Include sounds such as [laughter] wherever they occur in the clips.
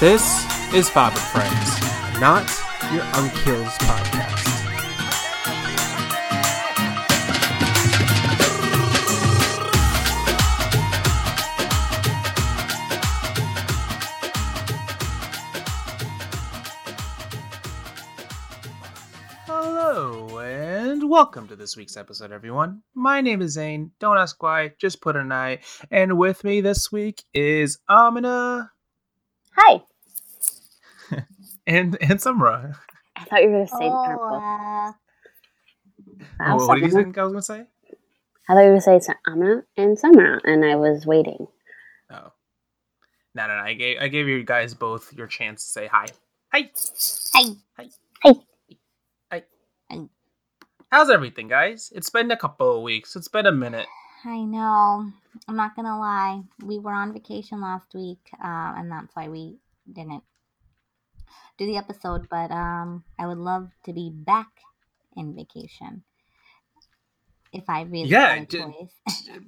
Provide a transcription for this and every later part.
This is with Friends, not your uncle's podcast. Hello and welcome to this week's episode, everyone. My name is Zane. Don't ask why, just put an I. And with me this week is Amna Hi. And and Samra. I thought you were going to say Oh, purple. I'm What, what did you Samra. think I was gonna say? I thought you were going to say Sa- Amna and Samra, and I was waiting. Oh, no, no, no. I gave I gave you guys both your chance to say hi. Hi. Hi. Hi. Hi. Hi. Hi. How's everything, guys? It's been a couple of weeks. It's been a minute. I know. I'm not gonna lie. We were on vacation last week, uh, and that's why we didn't do the episode. But um, I would love to be back in vacation if I really Yeah, d-.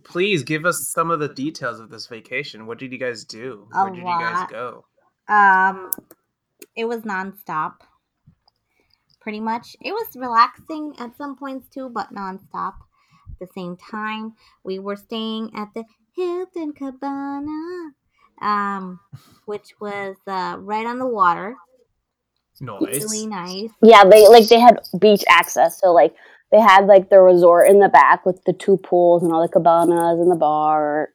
Please give us some of the details of this vacation. What did you guys do? A Where did you guys go? um, it was nonstop. Pretty much, it was relaxing at some points too, but nonstop. At the same time, we were staying at the Hilton Cabana, um, which was uh, right on the water. Noise. Really nice. Yeah, they like they had beach access, so like they had like the resort in the back with the two pools and all the cabanas and the bar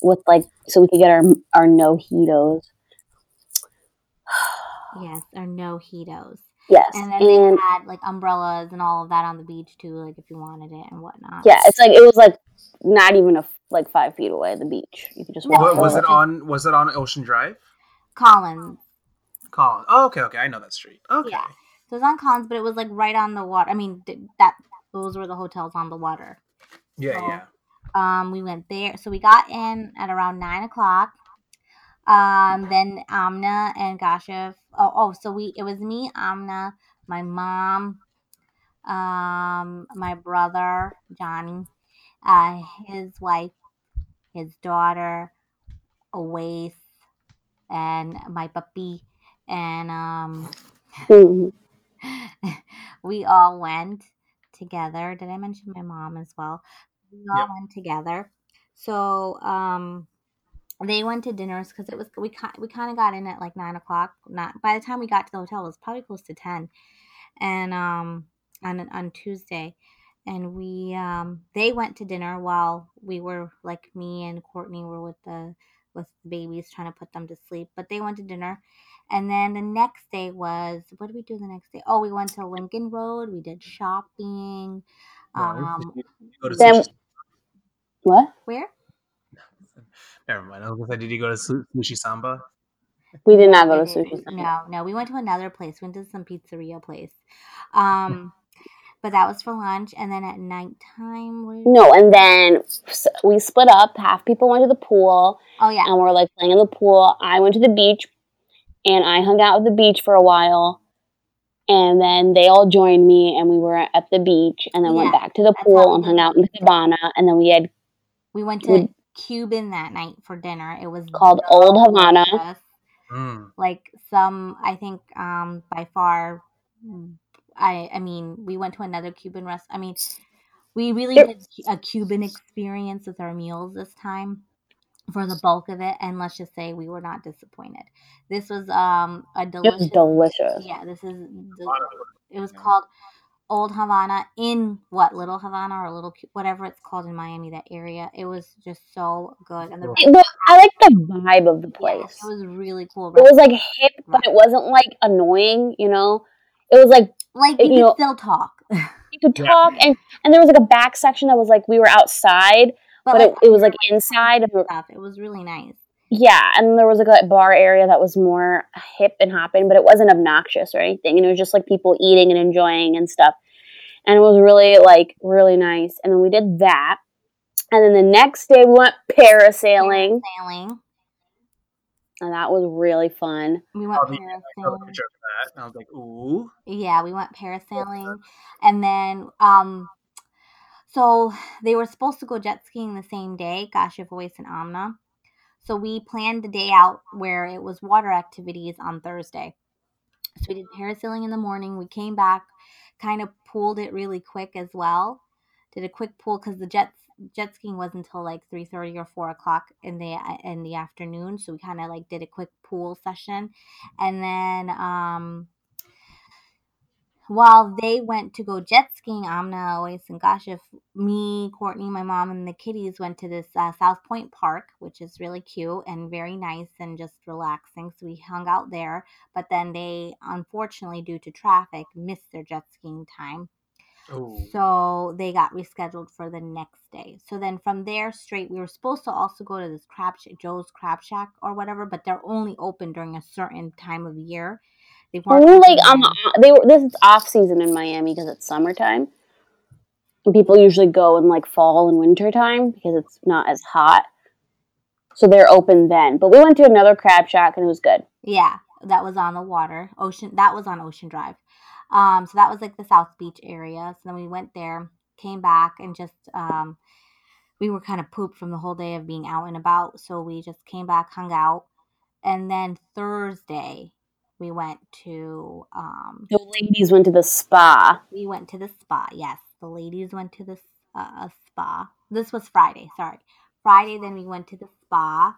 with like so we could get our our mojitos. [sighs] Yes, or no hitos. Yes, And then and they had like umbrellas and all of that on the beach too, like if you wanted it and whatnot. yeah, it's like it was like not even a like five feet away the beach. You could just walk. What, was it on? Was it on Ocean Drive? Collins. Colin. Oh, okay, okay. I know that street. Okay. Yeah. So it was on Collins, but it was like right on the water. I mean, that those were the hotels on the water. Yeah, Oh. yeah. Um, we went there. So we got in at around nine o'clock. Um, then Amna and Kashif. Oh, oh, so we it was me, Amna, my mom, um, my brother Johnny, uh, his wife, his daughter, Awais, and my puppy, and um, Mhm. [laughs] we all went together. Did I mention my mom as well? We all Yep. went together. So um, they went to dinners because it was we ki- we kind of got in at like nine o'clock. Not by the time we got to the hotel, it was probably close to ten, and um on on Tuesday, and we um they went to dinner while we were like me and Courtney were with the with the babies trying to put them to sleep. But they went to dinner, and then the next day was what did we do the next day? Oh, we went to Lincoln Road. We did shopping. Um, You go to Then- What? where? [laughs] Never mind. I was gonna say, did you go to Su- Sushi Samba? We did not go to We sushi. Samba. No, no, we went to another place. We went to some pizzeria place. Um, but that was for lunch, and then at nighttime, we No, and then we split up. Half people went to the pool, oh yeah, and we're like playing in the pool. I went to the beach, and I hung out at the beach for a while, and then they all joined me, and we were at the beach, and then went back to the pool how and hung out in the cabana, and then we had we went to we- Cuban that night for dinner. It was Called Old Havana. Mm. Like some, I think, um, by far, I, I mean, we went to another Cuban rest. I mean, we really It- did a Cuban experience with our meals this time for the bulk of it, and let's just say we were not disappointed. This was um a it delicious. was delicious. Yeah, this is. It was called Old Havana in what Little Havana or Little whatever it's called in Miami, that area. It was just so good, and the It- I like the vibe of the yeah, place. it was really cool. It was like hip, but it wasn't like annoying. You know, it was like like you you could know- still talk, [laughs] you could Yeah. talk, and and there was like a back section that was like we were outside, but, it, it was like inside. And we were- stuff. It was really nice. yeah, and there was like a bar area that was more hip and hopping, but it wasn't obnoxious or anything. And it was just like people eating and enjoying and stuff. And it was really like really nice. And then we did that. And then the next day we went parasailing, Sailing. and that was really fun. We went Oh, the- I parasailing. picture of that, and I was like, ooh. Yeah, we went parasailing, and then um, so they were supposed to go jet skiing the same day. Gosh, Awais and Amna. So we planned the day out where it was water activities on Thursday. So we did parasailing in the morning. We came back, kind of pooled it really quick as well. Did a quick pool because the jet jet skiing was until like three thirty or four o'clock in the in the afternoon. So we kind of like did a quick pool session, and then um, while they went to go jet skiing, Amna, Awais, and Kashif, me, Courtney, my mom, and the kiddies went to this uh, South Pointe Park, which is really cute and very nice and just relaxing. So we hung out there. But then they, unfortunately, due to traffic, missed their jet skiing time. Oh. So they got rescheduled for the next day. So then from there straight, we were supposed to also go to this crab Sh- Joe's Crab Shack or whatever, but they're only open during a certain time of year. They weren't like um, they were. This is off season in Miami because it's summertime, and people usually go in like fall and winter time because it's not as hot. So they're open then. But we went to another crab shack and it was good. Yeah, that was on the water. Ocean that was on Ocean Drive. Um, so that was like the South Beach area. So then we went there, came back, and just um, we were kind of pooped from the whole day of being out and about. So we just came back, hung out, and then Thursday we went to um, The ladies went to the spa. we went to the spa. Yes, the ladies went to the uh, spa. This was Friday. Sorry, Friday. Then we went to the spa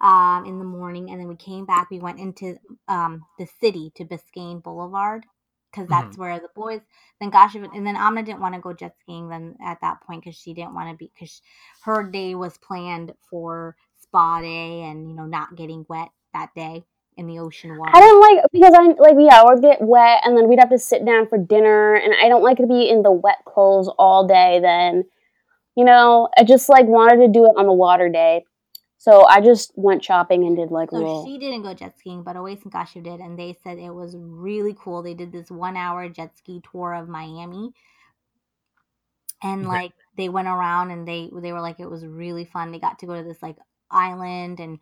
um, in the morning, and then we came back. We went into um, the city to Biscayne Boulevard because that's where the boys. Then gosh, and then Amna didn't want to go jet skiing then at that point because she didn't want to be because her day was planned for spa day and you know not getting wet that day in the ocean water. I don't like because I like yeah, I would get wet and then we'd have to sit down for dinner and I don't like to be in the wet clothes all day then. You know, I just like wanted to do it on the water day. So I just went shopping and did like So little she didn't go jet skiing, but Awais and Kashif did, and they said it was really cool. They did this one hour jet ski tour of Miami, and like they went around and they they were like it was really fun. They got to go to this like island and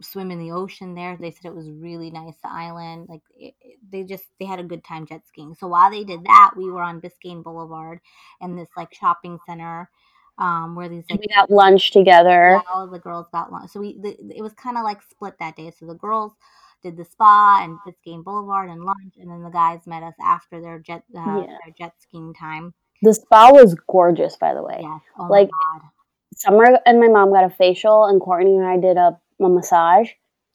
swim in the ocean there. They said it was really nice. The island, like it, they just they had a good time jet skiing. So while they did that, we were on Biscayne Boulevard and this like shopping center, um, where these like we got lunch together. all the girls got lunch. So we the, it was kind of like split that day. So the girls did the spa and Biscayne Boulevard and lunch, and then the guys met us after their jet uh, Yeah. their jet skiing time. The spa was gorgeous by the way. Yes. Oh Like- my god. Summer and my mom got a facial and Courtney and I did a, a massage.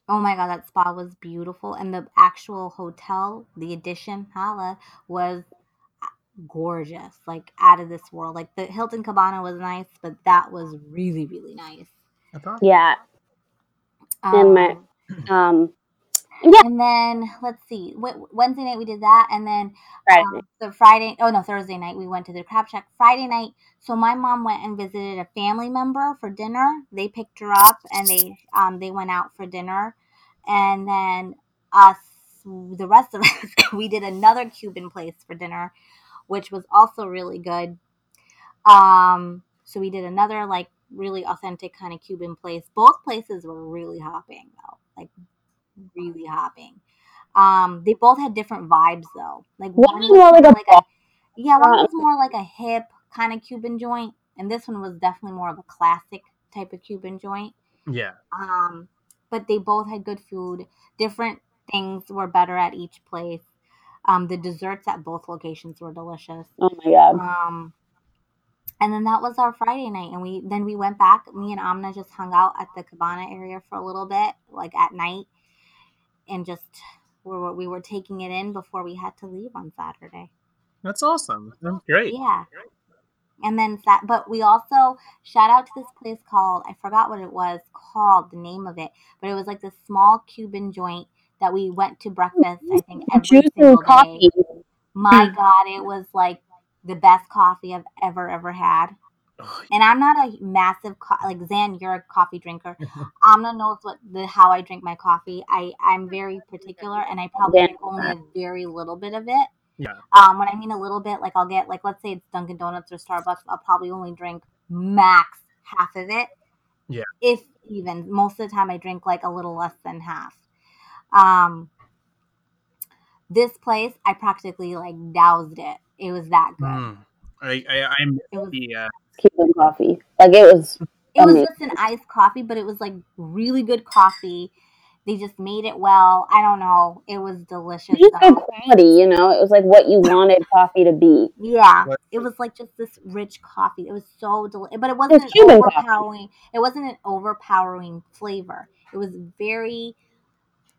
Oh my god, that spa was beautiful, and the actual hotel, the Edition, Hala, was gorgeous, like out of this world. Like the Hilton Cabana was nice, but that was really really nice. I thought. Yeah. And my- Um, Um and then let's see, Wednesday night we did that, and then Friday um, the Friday, oh no, Thursday night we went to the crab shack. Friday night, so my mom went and visited a family member for dinner. They picked her up and they um they went out for dinner, and then us, the rest of [laughs] us, we did another Cuban place for dinner, which was also really good. Um, so we did another like really authentic kind of Cuban place. Both places were really hopping though, like really hopping. Um, they both had different vibes though. Like One one was was more like more a like a yeah, one Uh, was more like a hip kind of Cuban joint, and this one was definitely more of a classic type of Cuban joint. Yeah. Um, but they both had good food. Different things were better at each place. Um, the desserts at both locations were delicious. oh my god. Um, and then that was our Friday night, and we then we went back. Me and Amna just hung out at the Cabana area for a little bit, like at night, and just we were we were taking it in before we had to leave on Saturday. That's awesome. That's great. Yeah. And then that, but we also shout out to this place called I forgot what it was called the name of it, but it was like this small Cuban joint that we went to breakfast. I think every Juice single and coffee. day. My God, it was like the best coffee I've ever ever had. [sighs] And I'm not a massive co- like Zan. You're a coffee drinker. [laughs] Amna knows what the how I drink my coffee. I I'm very particular, and I probably Zan drink only a very little bit of it. Yeah. Um, when I mean a little bit, like I'll get like let's say it's Dunkin' Donuts or Starbucks, I'll probably only drink max half of it. Yeah. If even most of the time I drink like a little less than half. Um, this place I practically like doused it. It was that good. Mm. I, I, I'm It was the, uh, Cuban coffee. Like it was it It was just an iced coffee, but it was like really good coffee. They just made it well. I don't know. It was delicious. Just good quality, you know. It was like what you wanted coffee to be. Yeah, What- it was like just this rich coffee. It was so delicious, but it wasn't an Cuban coffee. overpowering. It wasn't an overpowering flavor. It was very,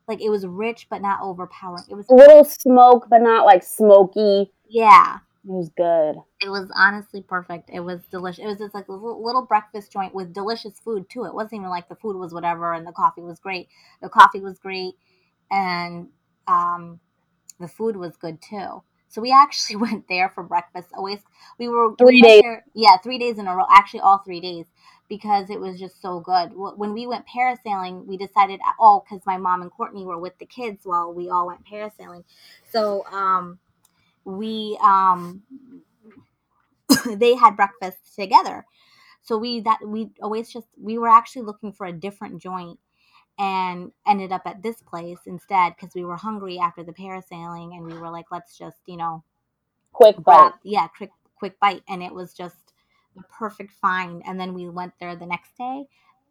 like it was rich but not overpowering. It was A little smoke, but not like smoky. yeah. It was good. It was honestly perfect. It was delicious. It was just like a little, breakfast joint with delicious food too. It wasn't even like the food was whatever and the coffee was great. The coffee was great, and um, the food was good too. So we actually [laughs] went there for breakfast. Always, we were Three we days. There, yeah, three days in a row. Actually, all three days because it was just so good. When we went parasailing, we decided oh, because my mom and Courtney were with the kids while we all went parasailing. So um, we um, [coughs] they had breakfast together. So we that we always just we were actually looking for a different joint and ended up at this place instead because we were hungry after the parasailing and we were like let's just you know Quick bite. yeah quick quick bite and it was just the perfect find and then we went there the next day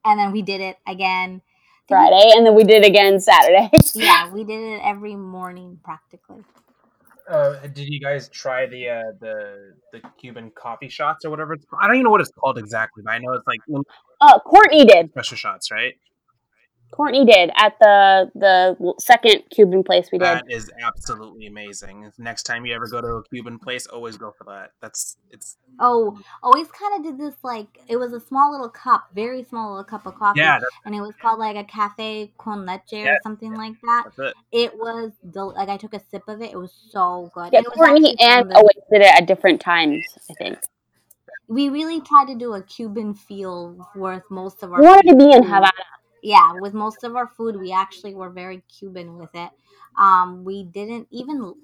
and then we did it again Friday, and then we did it again Saturday. yeah [laughs] we did it every morning practically Uh, did you guys try the uh, the the Cuban coffee shots or whatever? It's called? I don't even know what it's called exactly, but I know it's like Uh, Courtney did. special shots, right? Courtney did at the the second Cuban place we did. That is absolutely amazing. Next time you ever go to a Cuban place, always go for that. That's it's oh, oh always kind of did this like it was a small little cup very small little cup of coffee yeah, and it was called like a cafe con leche or Yes. something like that that's it. it was del- like i took a sip of it it was so good Yeah, And it Courtney actually and the- always did it at different times. I think we really tried to do a Cuban feel worth most of our we wanted to be in food. Havana. Yeah, with most of our food, we actually were very Cuban with it. Um, we didn't even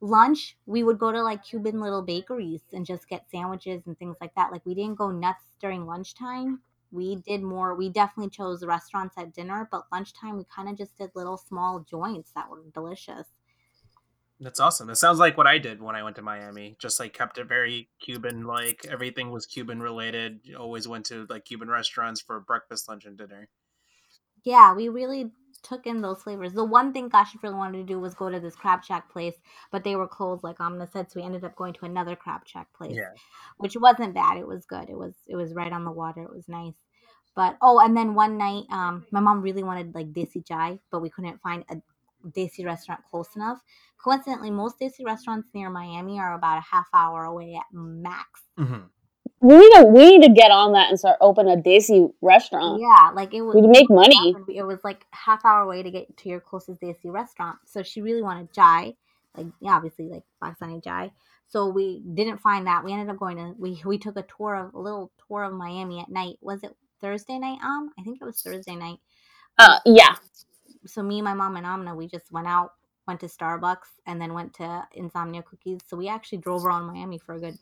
lunch. We would go to like Cuban little bakeries and just get sandwiches and things like that. Like we didn't go nuts during lunchtime. We did more. We definitely chose restaurants at dinner, but lunchtime we kind of just did little small joints that were delicious. That's awesome. It sounds like what I did when I went to Miami. Just like kept it very Cuban like. Everything was Cuban related. Always went to like Cuban restaurants for breakfast, lunch, and dinner. Yeah, we really took in those flavors. The one thing Gosh really wanted to do was go to this crab shack place, but they were closed, like Amna said, so we ended up going to another crab shack place, Yeah. which wasn't bad. It was good. It was it was right on the water. It was nice. But oh, and then one night, um, my mom really wanted like desi chai, but we couldn't find a desi restaurant close enough. Coincidentally, most desi restaurants near Miami are about a half hour away at max. hmm We need to we need to get on that and start open a desi restaurant. Yeah, like it was. We'd make money. would It was like half hour away to get to your closest desi restaurant. So she really wanted chai, like yeah, obviously like Pakistani chai. So we didn't find that. We ended up going to we we took a tour of a little tour of Miami at night. Was it Thursday night? Um, I think it was Thursday night. Uh, yeah. So me, my mom, and Amna, we just went out, went to Starbucks, and then went to Insomnia Cookies. So we actually drove around Miami for a good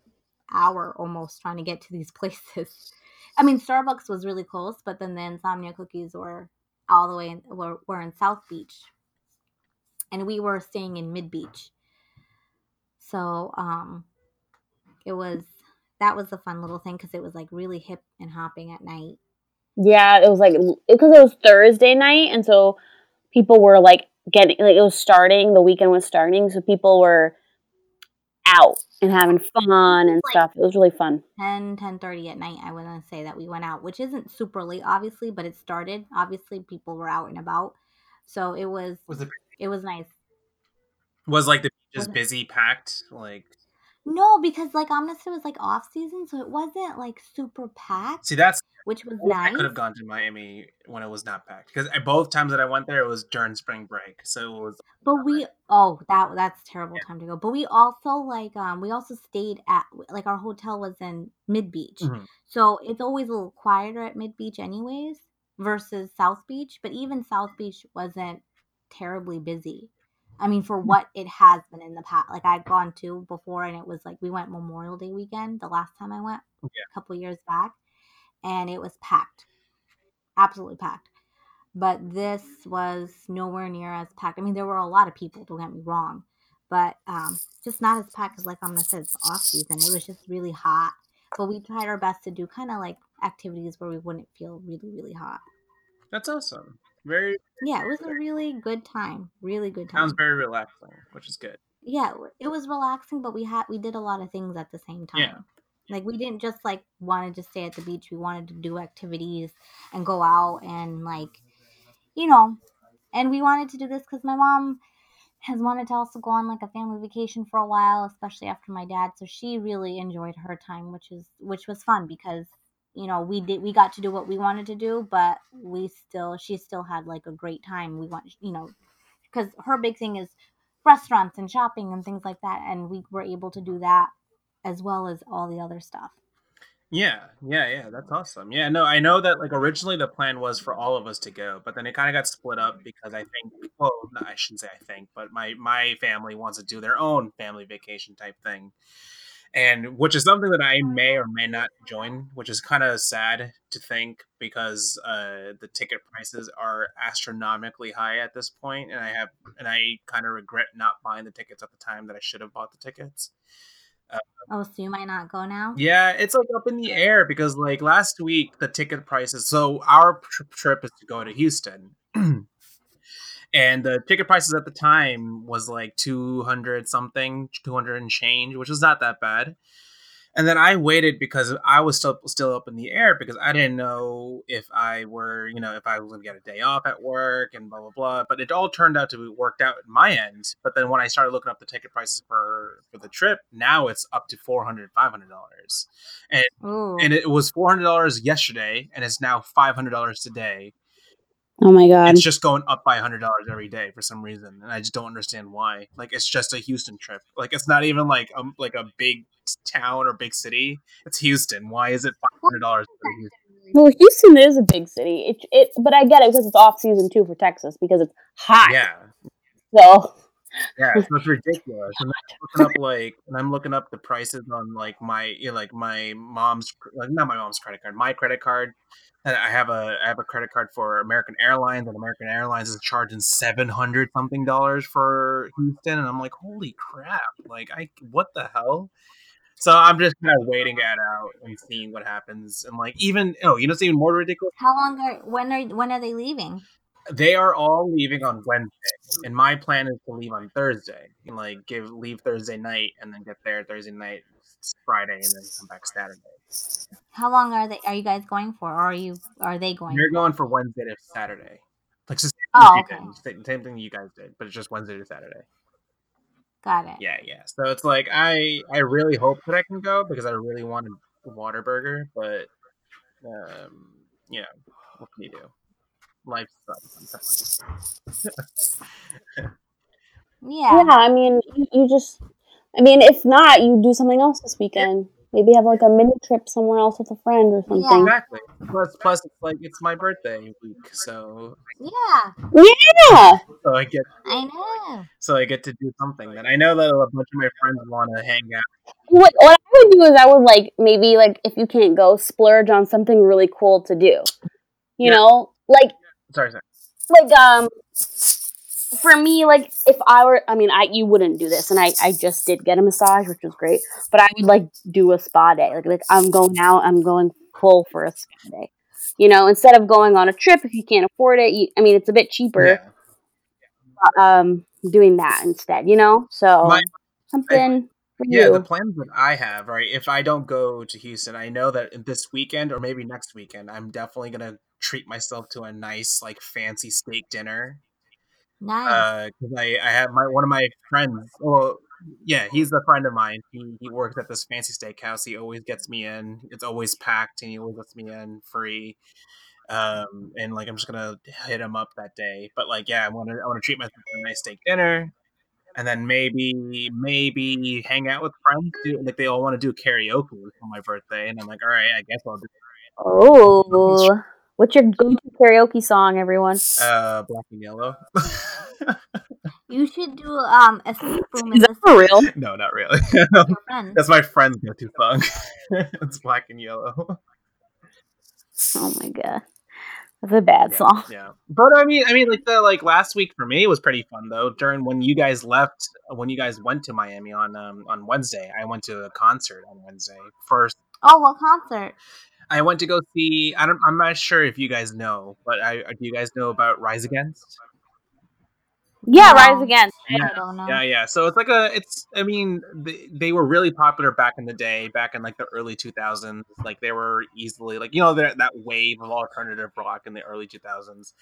hour almost trying to get to these [laughs] places. I mean, Starbucks was really close, but then the Insomnia Cookies were all the way in, were, were in South Beach, and we were staying in Mid Beach. So um, it was that was a fun little thing because it was like really hip and hopping at night. Yeah, it was like because it was Thursday night, and so people were like getting like it was starting. The weekend was starting, so people were out and having fun and Like- stuff. It was really fun. 10 10 30 at night i want to say that we went out which isn't super late obviously but it started obviously people were out and about so it was Was it it was nice was like the beach Was just it- busy, packed? Like no because like honestly it was like off season so it wasn't like super packed see, that's which was nice. I could have gone to Miami when it was not packed because both times that I went there it was during spring break, so it was but we oh that that's terrible time to go but we also like um we also stayed at like our hotel was in mid beach Mhm. So it's always a little quieter at Mid Beach, anyways, versus South Beach. But even South Beach wasn't terribly busy. I mean, for what it has been in the past, like I'd gone to before, and it was like we went Memorial Day weekend the last time I went, Yeah. a couple years back, and it was packed, absolutely packed. But this was nowhere near as packed. I mean, there were a lot of people. Don't get me wrong, but um, just not as packed as like I'm gonna say it's off season. It was just really hot but we tried our best to do kind of like activities where we wouldn't feel really really hot. That's awesome. Very Yeah, it was a really good time. Really good time. sounds very relaxing, which is good. yeah, it was relaxing, but we had we did a lot of things at the same time. Yeah. Like we didn't just like wanted to stay at the beach. We wanted to do activities and go out and like, you know, and we wanted to do this because my mom has wanted to also go on like a family vacation for a while, especially after my dad. So she really enjoyed her time, which is which was fun because you know we did we got to do what we wanted to do, but we still she still had like a great time. We want you know because her big thing is restaurants and shopping and things like that, and we were able to do that as well as all the other stuff. Yeah, yeah, yeah. That's awesome. Yeah, no, I know that like originally the plan was for all of us to go, but then it kind of got split up because I think, well, no, I shouldn't say I think, but my my family wants to do their own family vacation type thing, and which is something that I may or may not join, which is kind of sad to think because uh, the ticket prices are astronomically high at this point, and I have and I kind of regret not buying the tickets at the time that I should have bought the tickets. Uh, oh, so you might not go now? Yeah, it's like up in the air because like last week the ticket prices. So our tr- trip is to go to Houston, [clears throat] and the ticket prices at the time was like two hundred something, two hundred and change, which was not that bad. And then I waited because I was still still up in the air because I didn't know if I were, you know, if I was gonna get a day off at work and blah blah blah. But it all turned out to be worked out at my end. But then when I started looking up the ticket prices for for the trip, now it's up to 400 500 dollars, and Ooh. and it was four hundred dollars yesterday, and it's now five hundred dollars today. Oh my god. It's just going up by hundred dollars every day for some reason, and I just don't understand why. Like it's just a Houston trip. Like it's not even like um like a big town or big city. It's Houston. Why is it five hundred dollars? Well, Houston is a big city. It, it, but I get it because it's off season too for Texas because it's hot. Yeah, So yeah, [laughs] so it's ridiculous. And I'm looking up like, and I'm looking up the prices on like my you know, like my mom's like not my mom's credit card, my credit card. And I have a I have a credit card for American Airlines, and American Airlines is charging seven hundred something dollars for Houston, and I'm like, holy crap! Like, I what the hell? So I'm just kind of waiting it out and seeing what happens, and like even oh, you know, it's even more ridiculous. How long are when are when are they leaving? They are all leaving on Wednesday, and my plan is to leave on Thursday. And like give leave Thursday night, and then get there Thursday night, Friday, and then come back Saturday. How long are they? Are you guys going for, or are you? Are they going? They're going for Wednesday to Saturday. Like same, Oh, okay. same- same thing you guys did, but it's just Wednesday to Saturday. Got it. Yeah, yeah. So it's like I I really hope that I can go because I really want a Whataburger, but um, you know, what can you do? Life sucks. [laughs] Yeah. yeah, I mean, you, you just, I mean, if not, you do something else this weekend. Maybe have like a mini trip somewhere else with a friend or something. Yeah. Exactly. Plus, plus, it's like it's my birthday week, so Yeah. Yeah. so I get I know. so I get to do something that I know that a bunch of my friends want to hang out. What, what I would do is I would like maybe like if you can't go, splurge on something really cool to do. You Yeah. know, like Sorry, sorry. like um for me like if i were i mean i you wouldn't do this and i i just did get a massage which was great but i would like do a spa day like like i'm going out i'm going full for a spa day you know instead of going on a trip if you can't afford it you, i mean it's a bit cheaper Yeah. um doing that instead you know so My- something for Yeah, you the plans that I have, right? If I don't go to Houston, I know that this weekend or maybe next weekend, I'm definitely gonna treat myself to a nice, like, fancy steak dinner. Nice. Because I, I have my one of my friends. Well, yeah, he's a friend of mine. He he works at this fancy steakhouse. He always gets me in. It's always packed, and he always lets me in free. Um, and like I'm just gonna hit him up that day. But like, yeah, I want to I want to treat myself to a nice steak dinner, and then maybe maybe hang out with friends. Do like they all want to do karaoke for my birthday, and I'm like, all right, I guess I'll do it. oh what's your go-to karaoke song everyone uh black and yellow. [laughs] you should do um a sleep room is that for real no, not really. with your [laughs] friends. That's my friend's go-to song. [laughs] it's black and yellow. oh my god that's a bad yeah, song Yeah, but I mean, I mean, like the like last week for me was pretty fun though. During when you guys left, when you guys went to Miami on um on Wednesday, I went to a concert on Wednesday. First, Oh, what concert? I went to go see. I don't. I'm not sure if you guys know, but I uh, do. You guys know about Rise Against? Yeah, No. Rise Against. Yeah. I don't know. Yeah, yeah. So it's like a. It's. I mean, they, they were really popular back in the day, back in like the early 2000s. Like they were easily like you know that that wave of alternative rock in the early 2000s.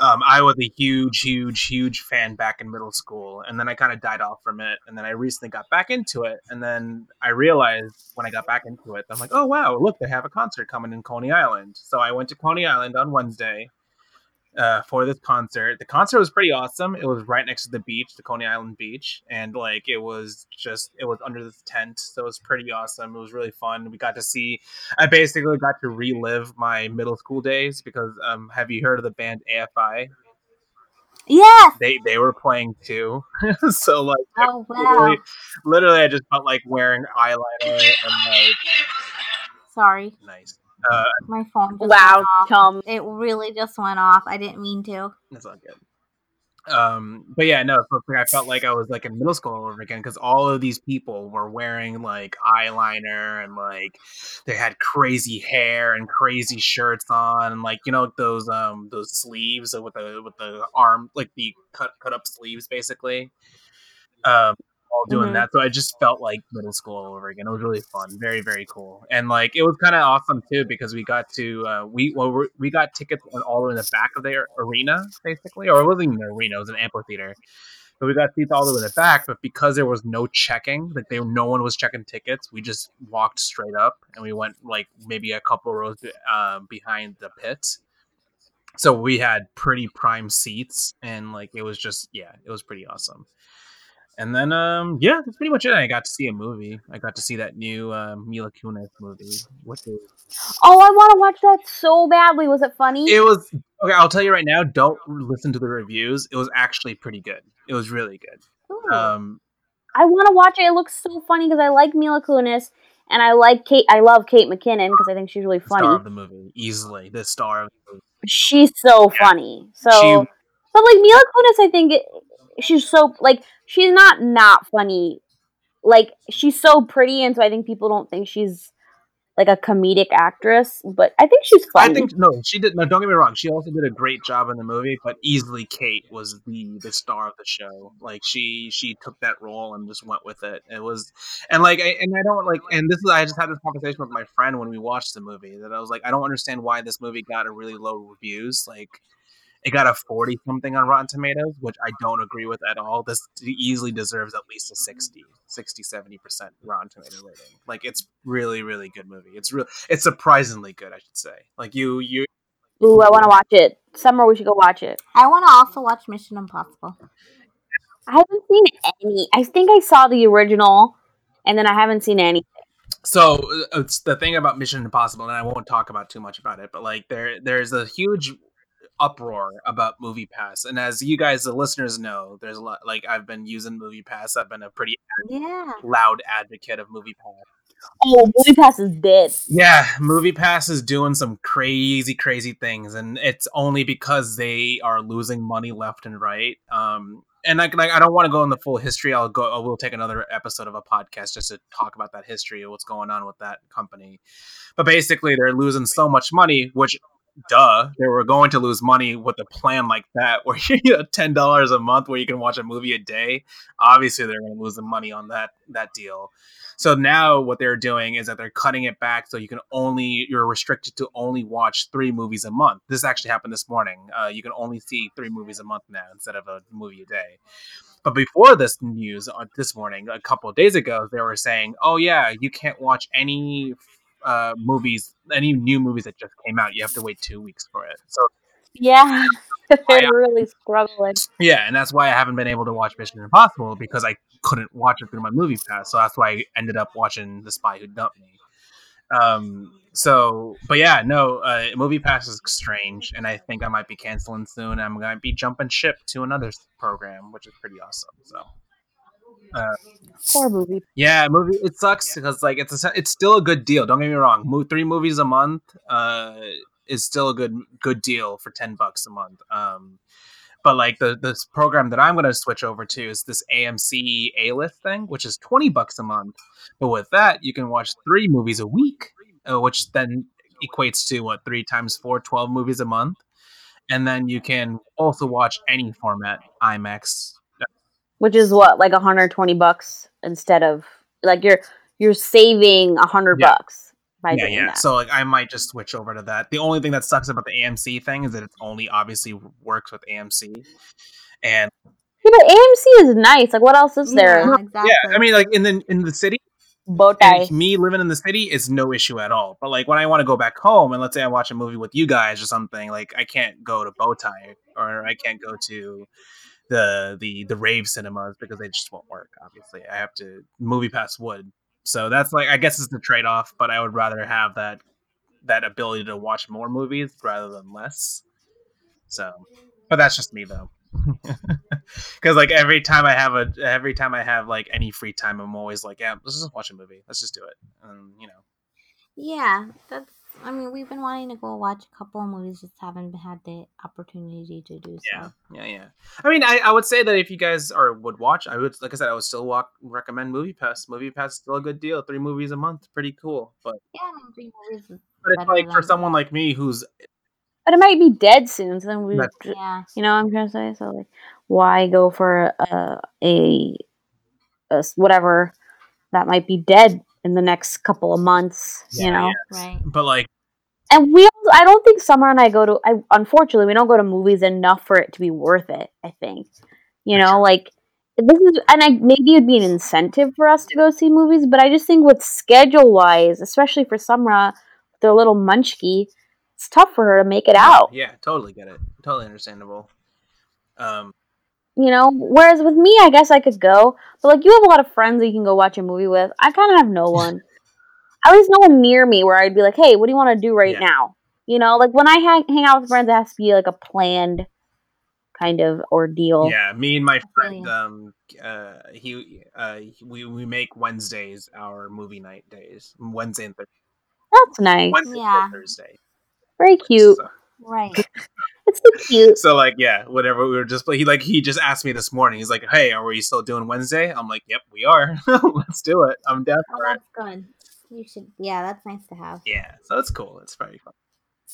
Um, I was a huge, huge, huge fan back in middle school, and then I kind of died off from it. And then I recently got back into it, and then I realized when I got back into it, I'm like, oh wow, look, they have a concert coming in Coney Island. So I went to Coney Island on Wednesday uh, for this concert. The concert was pretty awesome. It was right next to the beach, the Coney Island beach, and like it was just it was under this tent, so it was pretty awesome. It was really fun. We got to see. I basically got to relive my middle school days because um, have you heard of the band AFI? Yeah, They they were playing too, [laughs] so like Oh wow. literally, literally, I just felt like wearing eyeliner and like Sorry, nice. Uh, my phone. Just Wow, went off. It really just went off. I didn't mean to. That's not good. Um, but yeah, no, so I felt like I was like in middle school all over again because all of these people were wearing like eyeliner and like they had crazy hair and crazy shirts on and like you know those um those sleeves with the with the arm like the cut cut up sleeves basically. Um, all doing Mhm. that, so I just felt like middle school all over again. It was really fun, very very cool, and like it was kind of awesome too because we got to uh, we well we- we got tickets all the way in the back of the arena basically, or it wasn't even an arena, it was an amphitheater. But we got seats all the way in the back, but because there was no checking, like they no one was checking tickets, we just walked straight up and we went like maybe a couple rows um, behind the pit. So we had pretty prime seats, and like it was just yeah, it was pretty awesome. And then um yeah, that's pretty much it. I got to see a movie. I got to see that new um, Mila Kunis movie. What is Oh, I want to watch that so badly. Was it funny? it was okay. I'll tell you right now. Don't listen to the reviews. It was actually pretty good. It was really good. Ooh. Um, I want to watch it. It looks so funny because I like Mila Kunis and I like Kate. I love Kate McKinnon because I think she's really the star funny. of the movie, easily the star of the movie. She's so funny. So, She- but like Mila Kunis, I think it, she's so like she's not not funny. Like she's so pretty, and so I think people don't think she's like a comedic actress. But I think she's funny. I think no, she did. No, don't get me wrong. She also did a great job in the movie, but easily Kate was the the star of the show. Like she she took that role and just went with it. It was and like I, and I don't like and this is I just had this conversation with my friend when we watched the movie that I was like I don't understand why this movie got a really low reviews. Like it got a 40 something on Rotten Tomatoes, which I don't agree with at all. This easily deserves at least a 60, 60, 70% Rotten Tomato rating. Like it's really, really good movie. It's real it's surprisingly good, I should say. Like you you Ooh, I want to watch it. Summer, we should go watch it. I want to also watch Mission Impossible. I haven't seen any. I think I saw the original, and then I haven't seen any. so uh, it's the thing about Mission Impossible, and I won't talk about too much about it, but like there there's a huge uproar about Movie Pass, and as you guys, the listeners, know, there's a lot. Like I've been using Movie Pass. I've been a pretty Yeah. loud advocate of Movie Pass. Oh, Movie Pass is dead. Yeah, Movie Pass is doing some crazy, crazy things, and it's only because they are losing money left and right. Um, and like, like I don't want to go in the full history. I'll go. I will take another episode of a podcast just to talk about that history of what's going on with that company. But basically, they're losing so much money, which. Duh, they were going to lose money with a plan like that, [laughs] where you get ten dollars a month, where you can watch a movie a day. Obviously, they're going to lose the money on that that deal. So now what they're doing is that they're cutting it back so you can only you're restricted to only watch three movies a month. This actually happened this morning. Uh, you can only see three movies a month now instead of a movie a day. But before this news on this morning, a couple days ago, they were saying, "Oh yeah, you can't watch any uh, movies, any new movies that just came out. You have to wait two weeks for it." So Yeah, [laughs] [laughs] they're really struggling. yeah, and that's why I haven't been able to watch Mission Impossible because I couldn't watch it through my movie pass. So that's why I ended up watching The Spy Who Dumped Me. Um. So, but yeah, no, uh, movie pass is strange, and I think I might be canceling soon. I'm going to be jumping ship to another program, which is pretty awesome. So, Poor movie. yeah, movie it sucks because like it's a, it's still a good deal. Don't get me wrong. Mo- three movies a month uh is still a good good deal for ten bucks a month. Um, but like the this program that I'm going to switch over to is this AMC A list thing, which is twenty bucks a month. But with that, you can watch three movies a week, uh, which then equates to what three times four, 12 movies a month. And then you can also watch any format IMAX. Which is what like 120 bucks instead of like you're you're saving 100 Yeah. bucks by yeah, doing yeah. that. So like I might just switch over to that. The only thing that sucks about the AMC thing is that it only obviously works with AMC. And Yeah, but AMC is nice. Like what else is there? Yeah, exactly. yeah, I mean like in the in the city, Bow tie. me living in the city is no issue at all. But like when I want to go back home and let's say I watch a movie with you guys or something, like I can't go to Bowtie or I can't go to the the the rave cinemas because they just won't work. Obviously, I have to movie pass would. So that's like I guess it's the trade off. But I would rather have that that ability to watch more movies rather than less. So, but that's just me though. [laughs] Because like every time I have a every time I have like any free time, I'm always like, yeah, let's just watch a movie. Let's just do it. And you know, Yeah, that's. I mean, we've been wanting to go watch a couple of movies, just haven't had the opportunity to do yeah, so. yeah, yeah. I mean, I, I would say that if you guys are would watch, I would like I said, I would still walk recommend Movie Pass. Movie Pass is still a good deal. Three movies a month, pretty cool. But Yeah, I mean, three movies is but it's like for someone like me who's But it might be dead soon. So then we, That's- Yeah, you know, what I'm trying to say. So like, why go for a, a, a whatever that might be dead in the next couple of months? Yeah, you know. yeah. right. but like And we I don't think Summer and I go to. I unfortunately we don't go to movies enough for it to be worth it. I think, you know, like this is, and I maybe it'd be an incentive for us to go see movies, but I just think with schedule wise, especially for Summer, their little munchkie, it's tough for her to make it out. yeah, totally get it, totally understandable. Um, You know, whereas with me, I guess I could go, but like you have a lot of friends that you can go watch a movie with. I kind of have no one. [laughs] At least no one near me where I'd be like, "Hey, what do you want to do right Yeah. now?" You know, like when I hang, hang out with friends, it has to be like a planned kind of ordeal. yeah, me and my friend, um, uh, he, uh, we we make Wednesdays our movie night days, Wednesday and Thursday. That's nice. Wednesday Yeah. and Thursday. Very cute. So, Right. [laughs] It's so cute. so like yeah, whatever we were just he like he just asked me this morning. He's like, "Hey, are we still doing Wednesday?" I'm like, "Yep, we are. [laughs] Let's do it. I'm down Oh, for it." that's good. You should. Yeah, that's nice to have. Yeah, so it's cool. It's very fun.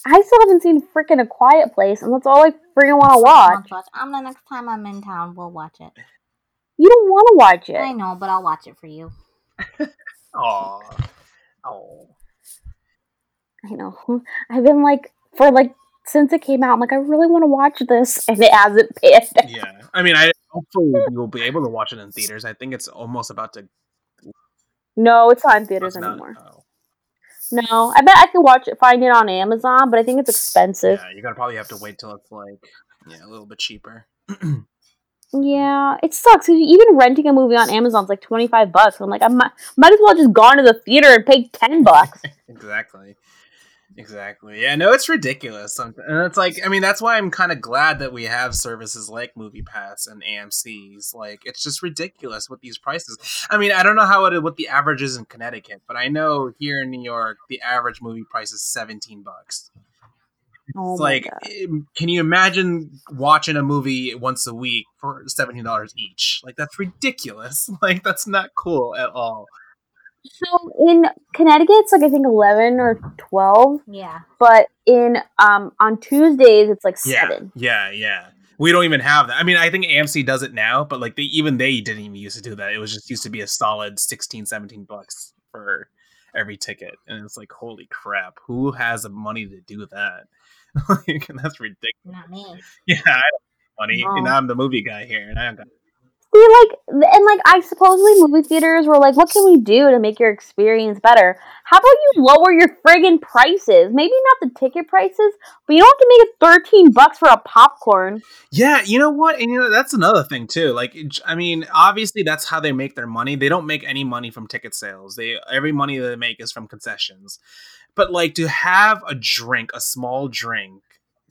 I still haven't seen freaking A Quiet Place, and that's all I freaking want to watch. watch. I'm the next time I'm in town, we'll watch it. You don't want to watch it. I know, but I'll watch it for you. [laughs] Oh, oh, I know. [laughs] I've been like for like since it came out. I'm like, I really want to watch this, and it hasn't panned. yeah. I mean, I hopefully we will be able to watch it in theaters. I think it's almost about to. No, it's not in theaters not- anymore. oh. No, I bet I could watch it, find it on Amazon, but I think it's expensive. Yeah, you're gonna probably have to wait till it's like yeah, a little bit cheaper. [clears throat] Yeah, it sucks. Even renting a movie on Amazon's like twenty five bucks. I'm like, I might, might as well just gone to the theater and paid ten bucks. [laughs] exactly. Exactly. Yeah, no, it's ridiculous. And it's like, I mean, that's why I'm kind of glad that we have services like Movie Pass and AMC's. Like, it's just ridiculous with these prices. I mean, I don't know how it what the average is in Connecticut, but I know here in New York, the average movie price is 17 bucks. Oh like, god! im- can you imagine watching a movie once a week for seventeen dollars each? Like, that's ridiculous. [laughs] Like, that's not cool at all. So in Connecticut, it's like I think eleven or twelve, Yeah. but in um on Tuesdays it's like Yeah, seven. yeah, yeah. We don't even have that. I mean, I think AMC does it now, but like they even they didn't even used to do that. It was just used to be a solid 16, 17 bucks for every ticket, and it's like, holy crap, who has the money to do that? [laughs] like, that's ridiculous. Not me. [laughs] Yeah, I don't have money, and I'm the movie guy here, and I don't got. Like, and like, I supposedly movie theaters were like, what can we do to make your experience better? How about you lower your friggin' prices? Maybe not the ticket prices, but you don't have to make it thirteen bucks for a popcorn. Yeah, you know what? And you know that's another thing too. Like, I mean, obviously that's how they make their money. They don't make any money from ticket sales. They every money that they make is from concessions. But like to have a drink, a small drink,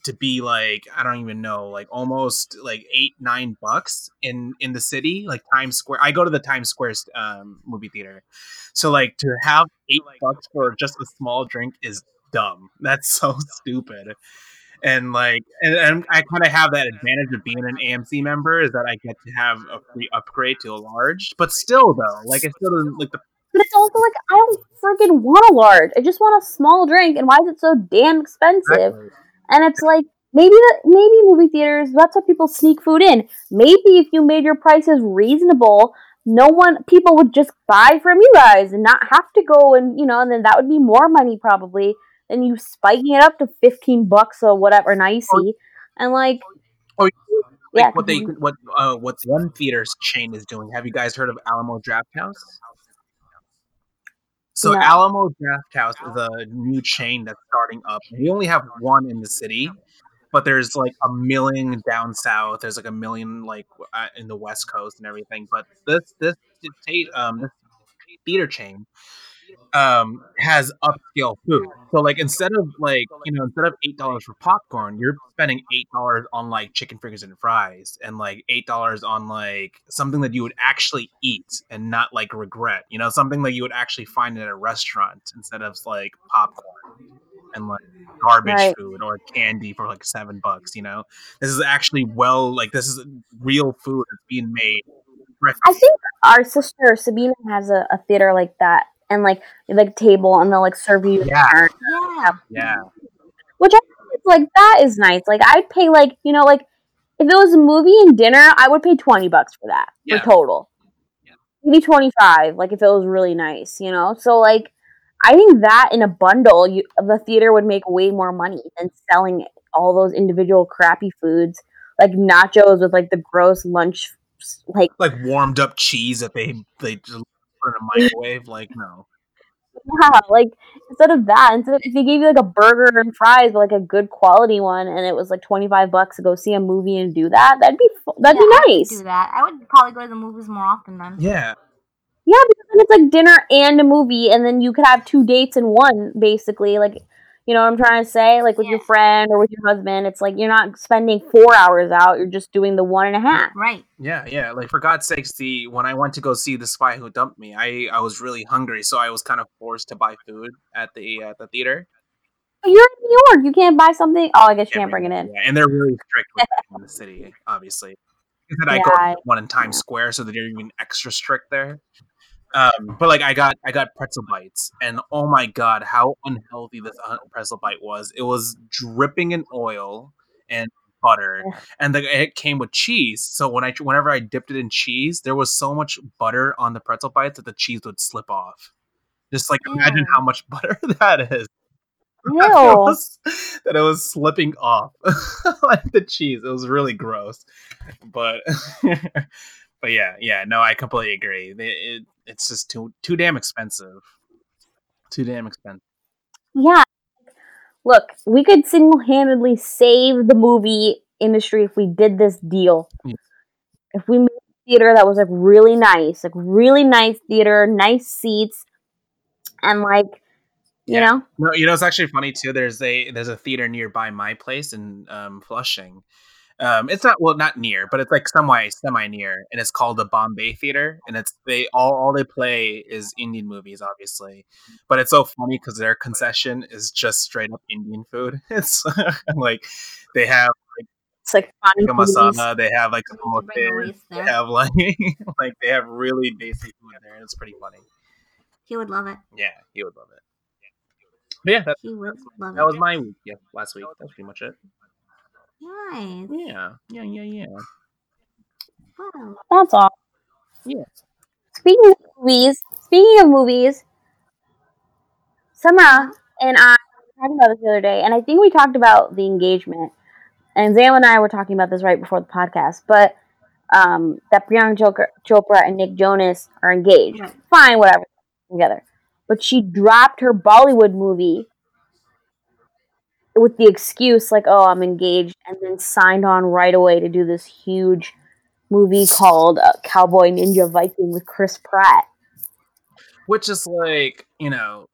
to be like I don't even know, like almost like eight nine bucks in in the city, like Times Square. I go to the Times Square um, movie theater, so like to have eight bucks for just a small drink is dumb. [laughs] That's so stupid and like and, and i kind of have that advantage of being an amc member is that i get to have a free upgrade to a large but still though like i still don't like the But it's also like I don't freaking want a large. I just want a small drink, and why is it so damn expensive? Exactly. And it's like maybe the, maybe movie theaters. That's why people sneak food in. Maybe if you made your prices reasonable, no one people would just buy from you guys and not have to go and you know, and then that would be more money probably than you spiking it up to fifteen bucks or whatever, nicey. And like, Or yeah, like what they what uh what one theater's chain is doing. Have you guys heard of Alamo Drafthouse? So No. Alamo Drafthouse is a new chain that's starting up. We only have one in the city, but there's like a million down south. There's like a million like uh, in the West Coast and everything. But this this um this theater chain um has upscale food. So like instead of like you know instead of eight dollars for popcorn, you're spending eight dollars on like chicken fingers and fries, and like eight dollars on like something that you would actually eat and not like regret. You know, something that you would actually find at a restaurant instead of like popcorn and like garbage Right. food or candy for like seven bucks. You know, this is actually well like this is real food that's being made. I think our sister Sabina has a, a theater like that, and like like table, and they'll like serve you. Yeah. dinner. Yeah. Yeah, which I think is like that is nice. Like I'd pay like you know like if it was a movie and dinner, I would pay twenty bucks for that Yeah. for total. Yeah. Maybe twenty five, like if it was really nice, you know. So like I think that in a bundle, you the theater would make way more money than selling all those individual crappy foods like nachos with like the gross lunch like like warmed up cheese that they they just put in a microwave. Like no. yeah, like instead of that, instead of if they gave you like a burger and fries, but like a good quality one, and it was like twenty five bucks to go see a movie and do that, that'd be that'd Yeah, I be would nice. Do that. I would probably go to the movies more often then. Yeah, Yeah, because then it's like dinner and a movie, and then you could have two dates in one, basically. Like, you know what I'm trying to say? Like with your friend or with your husband, it's like you're not spending four hours out; you're just doing the one and a half. Right. yeah, yeah. Like for God's sakes, the when I went to go see the Spy Who Dumped Me, I I was really hungry, so I was kind of forced to buy food at the uh, the theater. You're in New York; you can't buy something. Oh, I guess you can't bring it in. Yeah, and they're really strict with it in the city, obviously. And then I go [laughs] Yeah, one in Times Square, so they're even extra strict there. Um, but like I got I got pretzel bites, and oh my god, how unhealthy this pretzel bite was! It was dripping in oil and butter, and the, it came with cheese. So when I whenever I dipped it in cheese, there was so much butter on the pretzel bites that the cheese would slip off. Just like imagine Ew. how much [laughs] butter [laughs] that is [laughs] that, it was, that it was slipping off like the cheese. It was really gross, but but yeah, yeah. No, I completely agree. It, it, it's just too too damn expensive. Too damn expensive. Yeah. Look, we could single handedly save the movie industry if we did this deal. Yeah. If we made a theater that was like really nice, like really nice theater, nice seats, and like, you Yeah. know, No, you know it's actually funny too. There's a there's a theater nearby my place in um, Flushing. Um, it's not well, not near, but it's like semi semi near, and it's called the Bombay Theater, and it's they all all they play is Indian movies, obviously. But it's so funny because their concession is just straight up Indian food. [laughs] It's [laughs] like they have like, it's like masala, they have like We need to bring samosas, Luis they have [laughs] like like they have really basic food there, and it's pretty funny. He would love it. Yeah, he would love it. But yeah, that, He would love that it. was my week. Yeah, last week. That's pretty much it. Nice. Yeah, yeah, yeah, yeah. Wow. That's all. Yeah. Speaking of movies, speaking of movies, Summer and I were talking about this the other day, and I think we talked about the engagement. And Zam and I were talking about this right before the podcast, but um, that Priyanka Chopra, Chopra and Nick Jonas are engaged. Right. Fine, whatever, together. But she dropped her Bollywood movie with the excuse like, "Oh, I'm engaged," and then signed on right away to do this huge movie called uh, Cowboy Ninja Viking with Chris Pratt. Which is like, you know,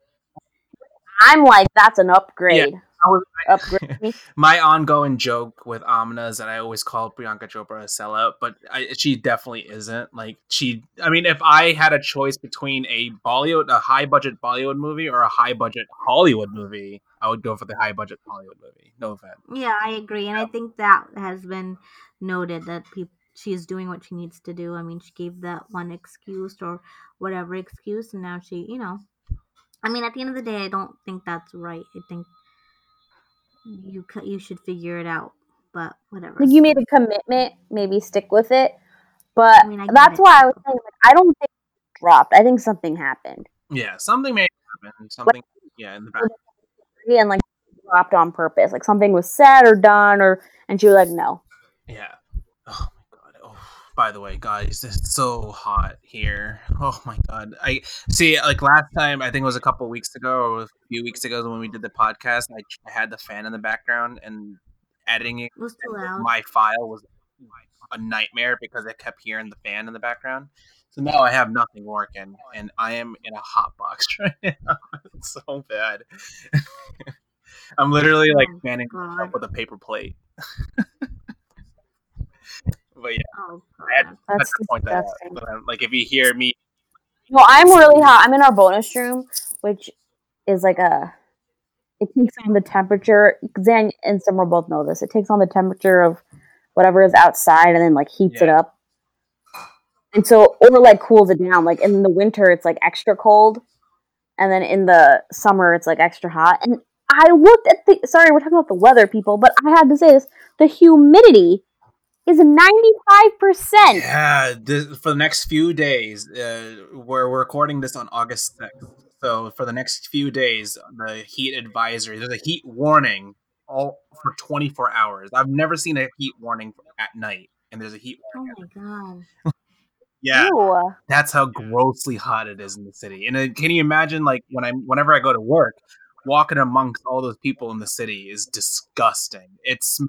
I'm like, that's an upgrade. I was, Upgrade. [laughs] my ongoing joke with Amna is that I always call Priyanka Chopra a sellout, but I, she definitely isn't. Like she, I mean, if I had a choice between a Bollywood, a high budget Bollywood movie, or a high budget Hollywood movie, I would go for the high budget Hollywood movie. No offense. Yeah, I agree, and I think that has been noted that people she's doing what she needs to do. I mean, she gave that one excuse or whatever excuse, and now she, you know, I mean, at the end of the day, I don't think that's right. I think you you should figure it out. But whatever. Like you made a commitment, maybe stick with it. But I mean, I that's why I was saying, like, I don't think it dropped. I think something happened. Yeah, something may happen. Something, like, yeah, in the back. And like dropped on purpose. Like something was said or done, or and she was like, no. Yeah. My god. Oh, by the way, guys, it's so hot here. Oh my god. I see. Like last time, I think it was a couple weeks ago or a few weeks ago when we did the podcast. I, I had the fan in the background and editing it. was too loud. My file was a nightmare because I kept hearing the fan in the background. So now I have nothing working, and I am in a hot box [laughs] right now. it's so bad. [laughs] I'm literally like oh, fanning up with a paper plate. [laughs] but yeah, oh, I had, that's to point that out. Like if you hear me, well, I'm really hot. I'm in our bonus room, which is like a. It takes on the temperature. Zan and Summer both know this. It takes on the temperature of whatever is outside, and then like heats yeah. it up. And so, or like cools it down. Like in the winter, it's like extra cold, and then in the summer, it's like extra hot. And I looked at the. Sorry, we're talking about the weather, people, but I had to say this: the humidity is 95%. Yeah, this, for the next few days, uh, we're, we're recording this on August 6th. So for the next few days, the heat advisory, there's a heat warning all for 24 hours. I've never seen a heat warning at night, and there's a heat warning. Oh my god. [laughs] yeah, Ew. that's how grossly hot it is in the city. And uh, can you imagine, like when I'm, whenever I go to work, walking amongst all those people in the city is disgusting. It's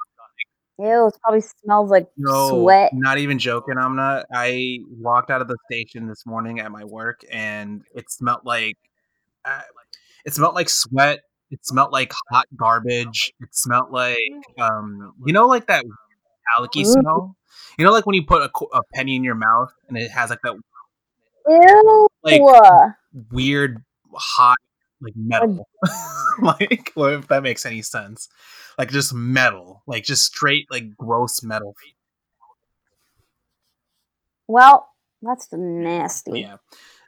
Ew, it probably smells like no, sweat. Not even joking, I'm not. I walked out of the station this morning at my work and it smelled like uh, it smelled like sweat. It smelled like hot garbage. It smelled like um you know like that alecky smell? You know like when you put a, a penny in your mouth and it has like that Ew. like weird hot like metal. [laughs] like, well, if that makes any sense, like just metal, like just straight like gross metal. Well, that's nasty. Yeah.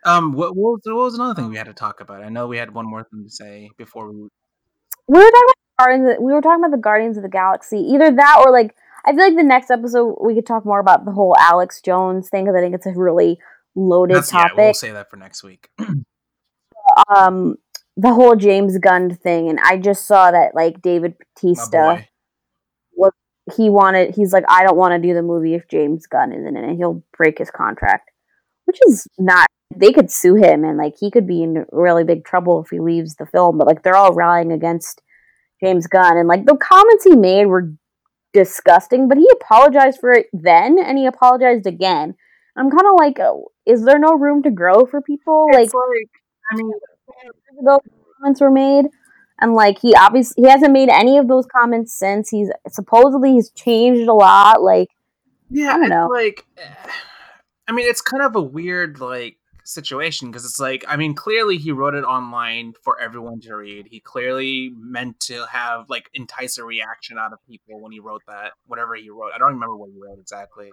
Um. What, what, was, what was another thing we had to talk about? I know we had one more thing to say before we. We were talking about Guardians. We were talking about the Guardians of the Galaxy. Either that or like I feel like the next episode we could talk more about the whole Alex Jones thing because I think it's a really loaded That's, topic. Yeah, we'll say that for next week. [clears throat] um, the whole James Gunn thing, and I just saw that like David Bautista was he wanted. He's like, I don't want to do the movie if James Gunn isn't in it. He'll break his contract, which is not. They could sue him, and like he could be in really big trouble if he leaves the film. But like they're all rallying against James Gunn, and like the comments he made were disgusting. But he apologized for it then, and he apologized again. I'm kind of like, oh, is there no room to grow for people? It's like, like I mean, ago comments were made and like he obviously he hasn't made any of those comments since. He's supposedly he's changed a lot like yeah i don't know. like eh, i mean it's kind of a weird like situation because it's like i mean clearly he wrote it online for everyone to read. He clearly meant to have like entice a reaction out of people when he wrote that whatever he wrote. I don't remember what he wrote exactly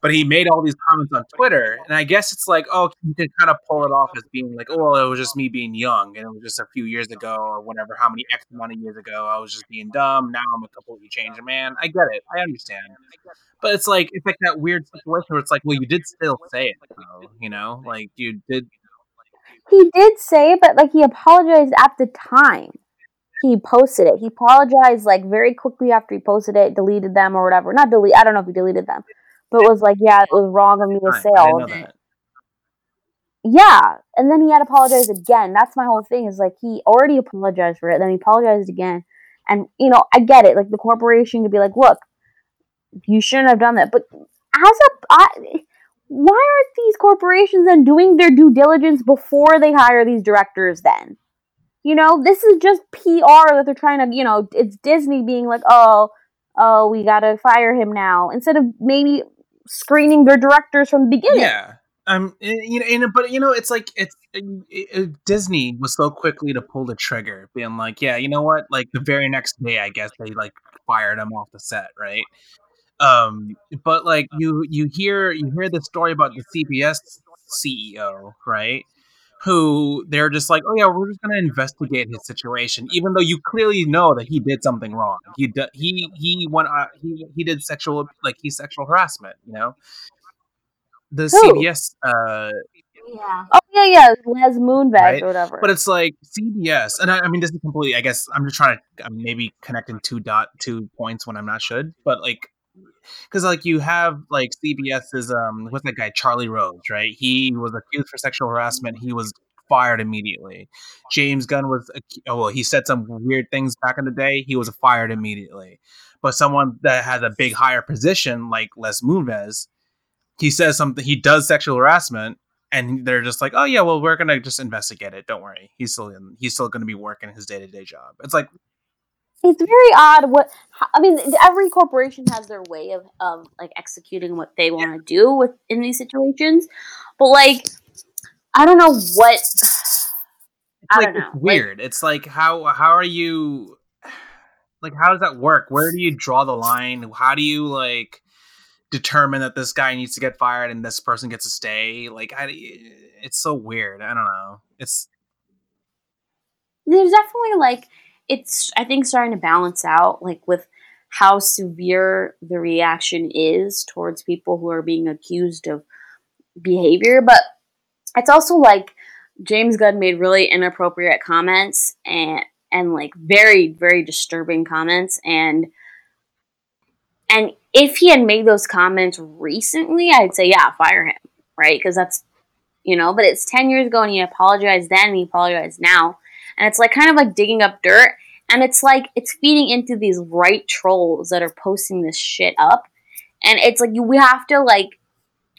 but he made all these comments on Twitter, and I guess it's like, oh, you can kind of pull it off as being like, oh, well, it was just me being young, and it was just a few years ago, or whatever, how many X amount of years ago, I was just being dumb. Now I'm a completely changed man. I get it, I understand, but it's like it's like that weird situation where it's like, well, you did still say it, though, you know, like you did. He did say it, but like he apologized at the time he posted it. He apologized like very quickly after he posted it, deleted them or whatever. Not delete. I don't know if he deleted them, but was like, yeah, it was wrong of me to say all of it. Yeah, and then he had to apologize again. That's my whole thing. Is like he already apologized for it, then he apologized again. And you know, I get it. Like the corporation could be like, look, you shouldn't have done that. But as a, I, why aren't these corporations then doing their due diligence before they hire these directors? Then, you know, this is just PR that they're trying to. You know, it's Disney being like, oh, oh, we gotta fire him now, instead of maybe screening their directors from the beginning. Yeah. Um, you know, but you know, it's like it's it, it, Disney was so quickly to pull the trigger, being like, yeah, you know what? Like the very next day, I guess they like fired him off the set, right? Um, but like you you hear you hear the story about the CBS CEO, right? Who they're just like, oh yeah, we're just gonna investigate his situation, even though you clearly know that he did something wrong. He d- he he went uh, he he did sexual like he's sexual harassment. You know, the Who? CBS uh, Yeah. Oh yeah, yeah, Les Moonves Right? or whatever. but it's like CBS, and I, I mean this is completely. I guess I'm just trying to I'm maybe connecting two dot two points when I'm not should, but like because like you have like CBS's um what's that guy Charlie Rose, right? He was accused for sexual harassment. He was fired immediately. James Gunn was oh well, he said some weird things back in the day. He was fired immediately. But someone that has a big higher position like Les Moonves, he says something. He does sexual harassment. And they're just like, oh yeah, well we're gonna just investigate it. Don't worry, he's still in, he's still gonna be working his day to day job. It's like it's very odd what i mean every corporation has their way of, of like executing what they want to do with in these situations but like i don't know what i like, don't know It's Like, weird. it's like how how are you like how does that work? Where do you draw the line? How do you like determine that this guy needs to get fired and this person gets to stay? Like I, it's so weird. I don't know. It's there's definitely like it's i think starting to balance out like with how severe the reaction is towards people who are being accused of behavior. But it's also like james gunn made really inappropriate comments and and like very very disturbing comments. And and if he had made those comments recently i'd say yeah fire him right? Because that's you know but it's 10 years ago and he apologized then and he apologized now and it's like kind of like digging up dirt. And it's like it's feeding into these right trolls that are posting this shit up. And it's like we have to like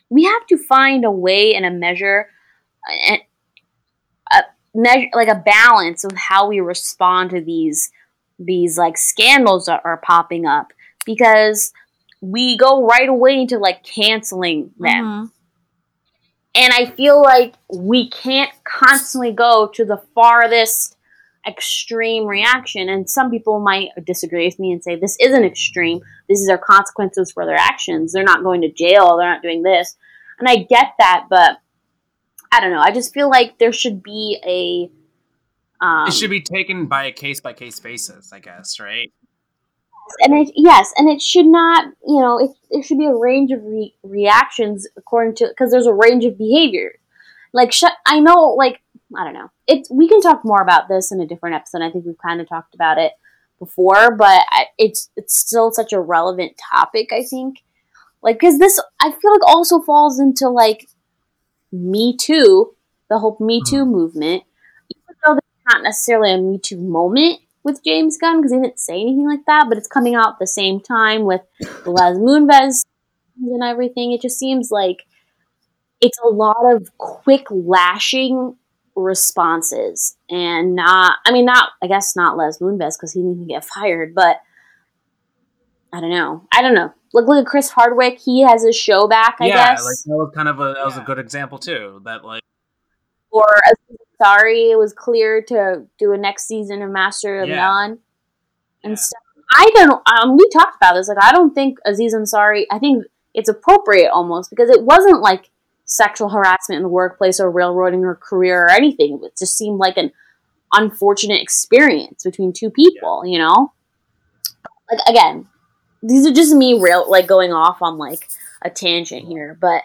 we have to find a way and a measure and a measure like a balance of how we respond to these these like scandals that are popping up. Because we go right away into like canceling them. Mhm. And I feel like we can't constantly go to the farthest extreme reaction. And some people might disagree with me and say, this isn't extreme. This is their consequences for their actions. They're not going to jail. They're not doing this. And I get that, but I don't know. I just feel like there should be a. Um, it should be taken by a case by case basis, I guess, right? And it, yes, and it should not, you know, it, there should be a range of re- reactions according to because there's a range of behavior. Like, sh- I know, like, I don't know. It's we can talk more about this in a different episode. I think we've kind of talked about it before, but I, it's it's still such a relevant topic. I think, like, because this I feel like also falls into like Me Too, the whole Me Too mm-hmm. movement. Even though there's not necessarily a Me Too moment with James Gunn because he didn't say anything like that, but it's coming out at the same time with Les Moonves and everything. It just seems like it's a lot of quick lashing responses and not I mean not I guess not Les Moonves because he didn't even get fired, but I don't know. I don't know. Look look at Chris Hardwick, he has his show back, I yeah, guess. Yeah, like that was kind of a that was a good example too. That like or Ansari, it was clear to do a next season of Master of Yeah. None and Yeah. stuff. I don't. Um, we talked about this. Like, I don't think Aziz Ansari. I think it's appropriate almost because it wasn't like sexual harassment in the workplace or railroading her career or anything. It just seemed like an unfortunate experience between two people. You know, like again, these are just me real like going off on like a tangent here, but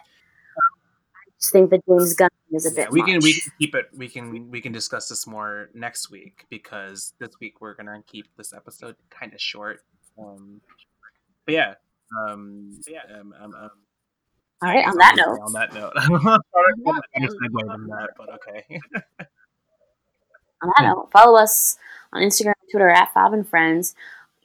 think that James Gunn is a bit. yeah, we can we can keep it we can we can discuss this more next week because this week we're gonna keep this episode kind of short. Um, but yeah, um, yeah, um, um, um, All right. On that note, on that note, [laughs] I'm not trying to segue from that, but okay. on that note, follow us on Instagram Twitter at Fob and Friends.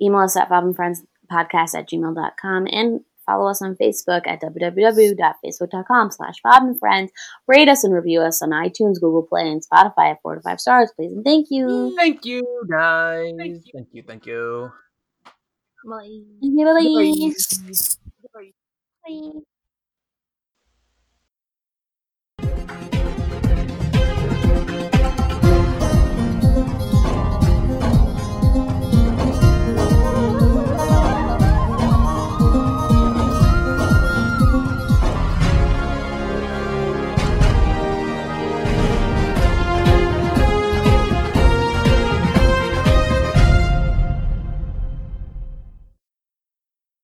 Email us at fobandfriendspodcast at gmail.com and Follow us on Facebook at www.facebook.com slash Fob and Friends. Rate us and review us on iTunes, Google Play, and Spotify at four to five stars, please. And thank you. Thank you, guys. Thank you. Thank you. Thank you. Bye. Bye. Bye. Bye.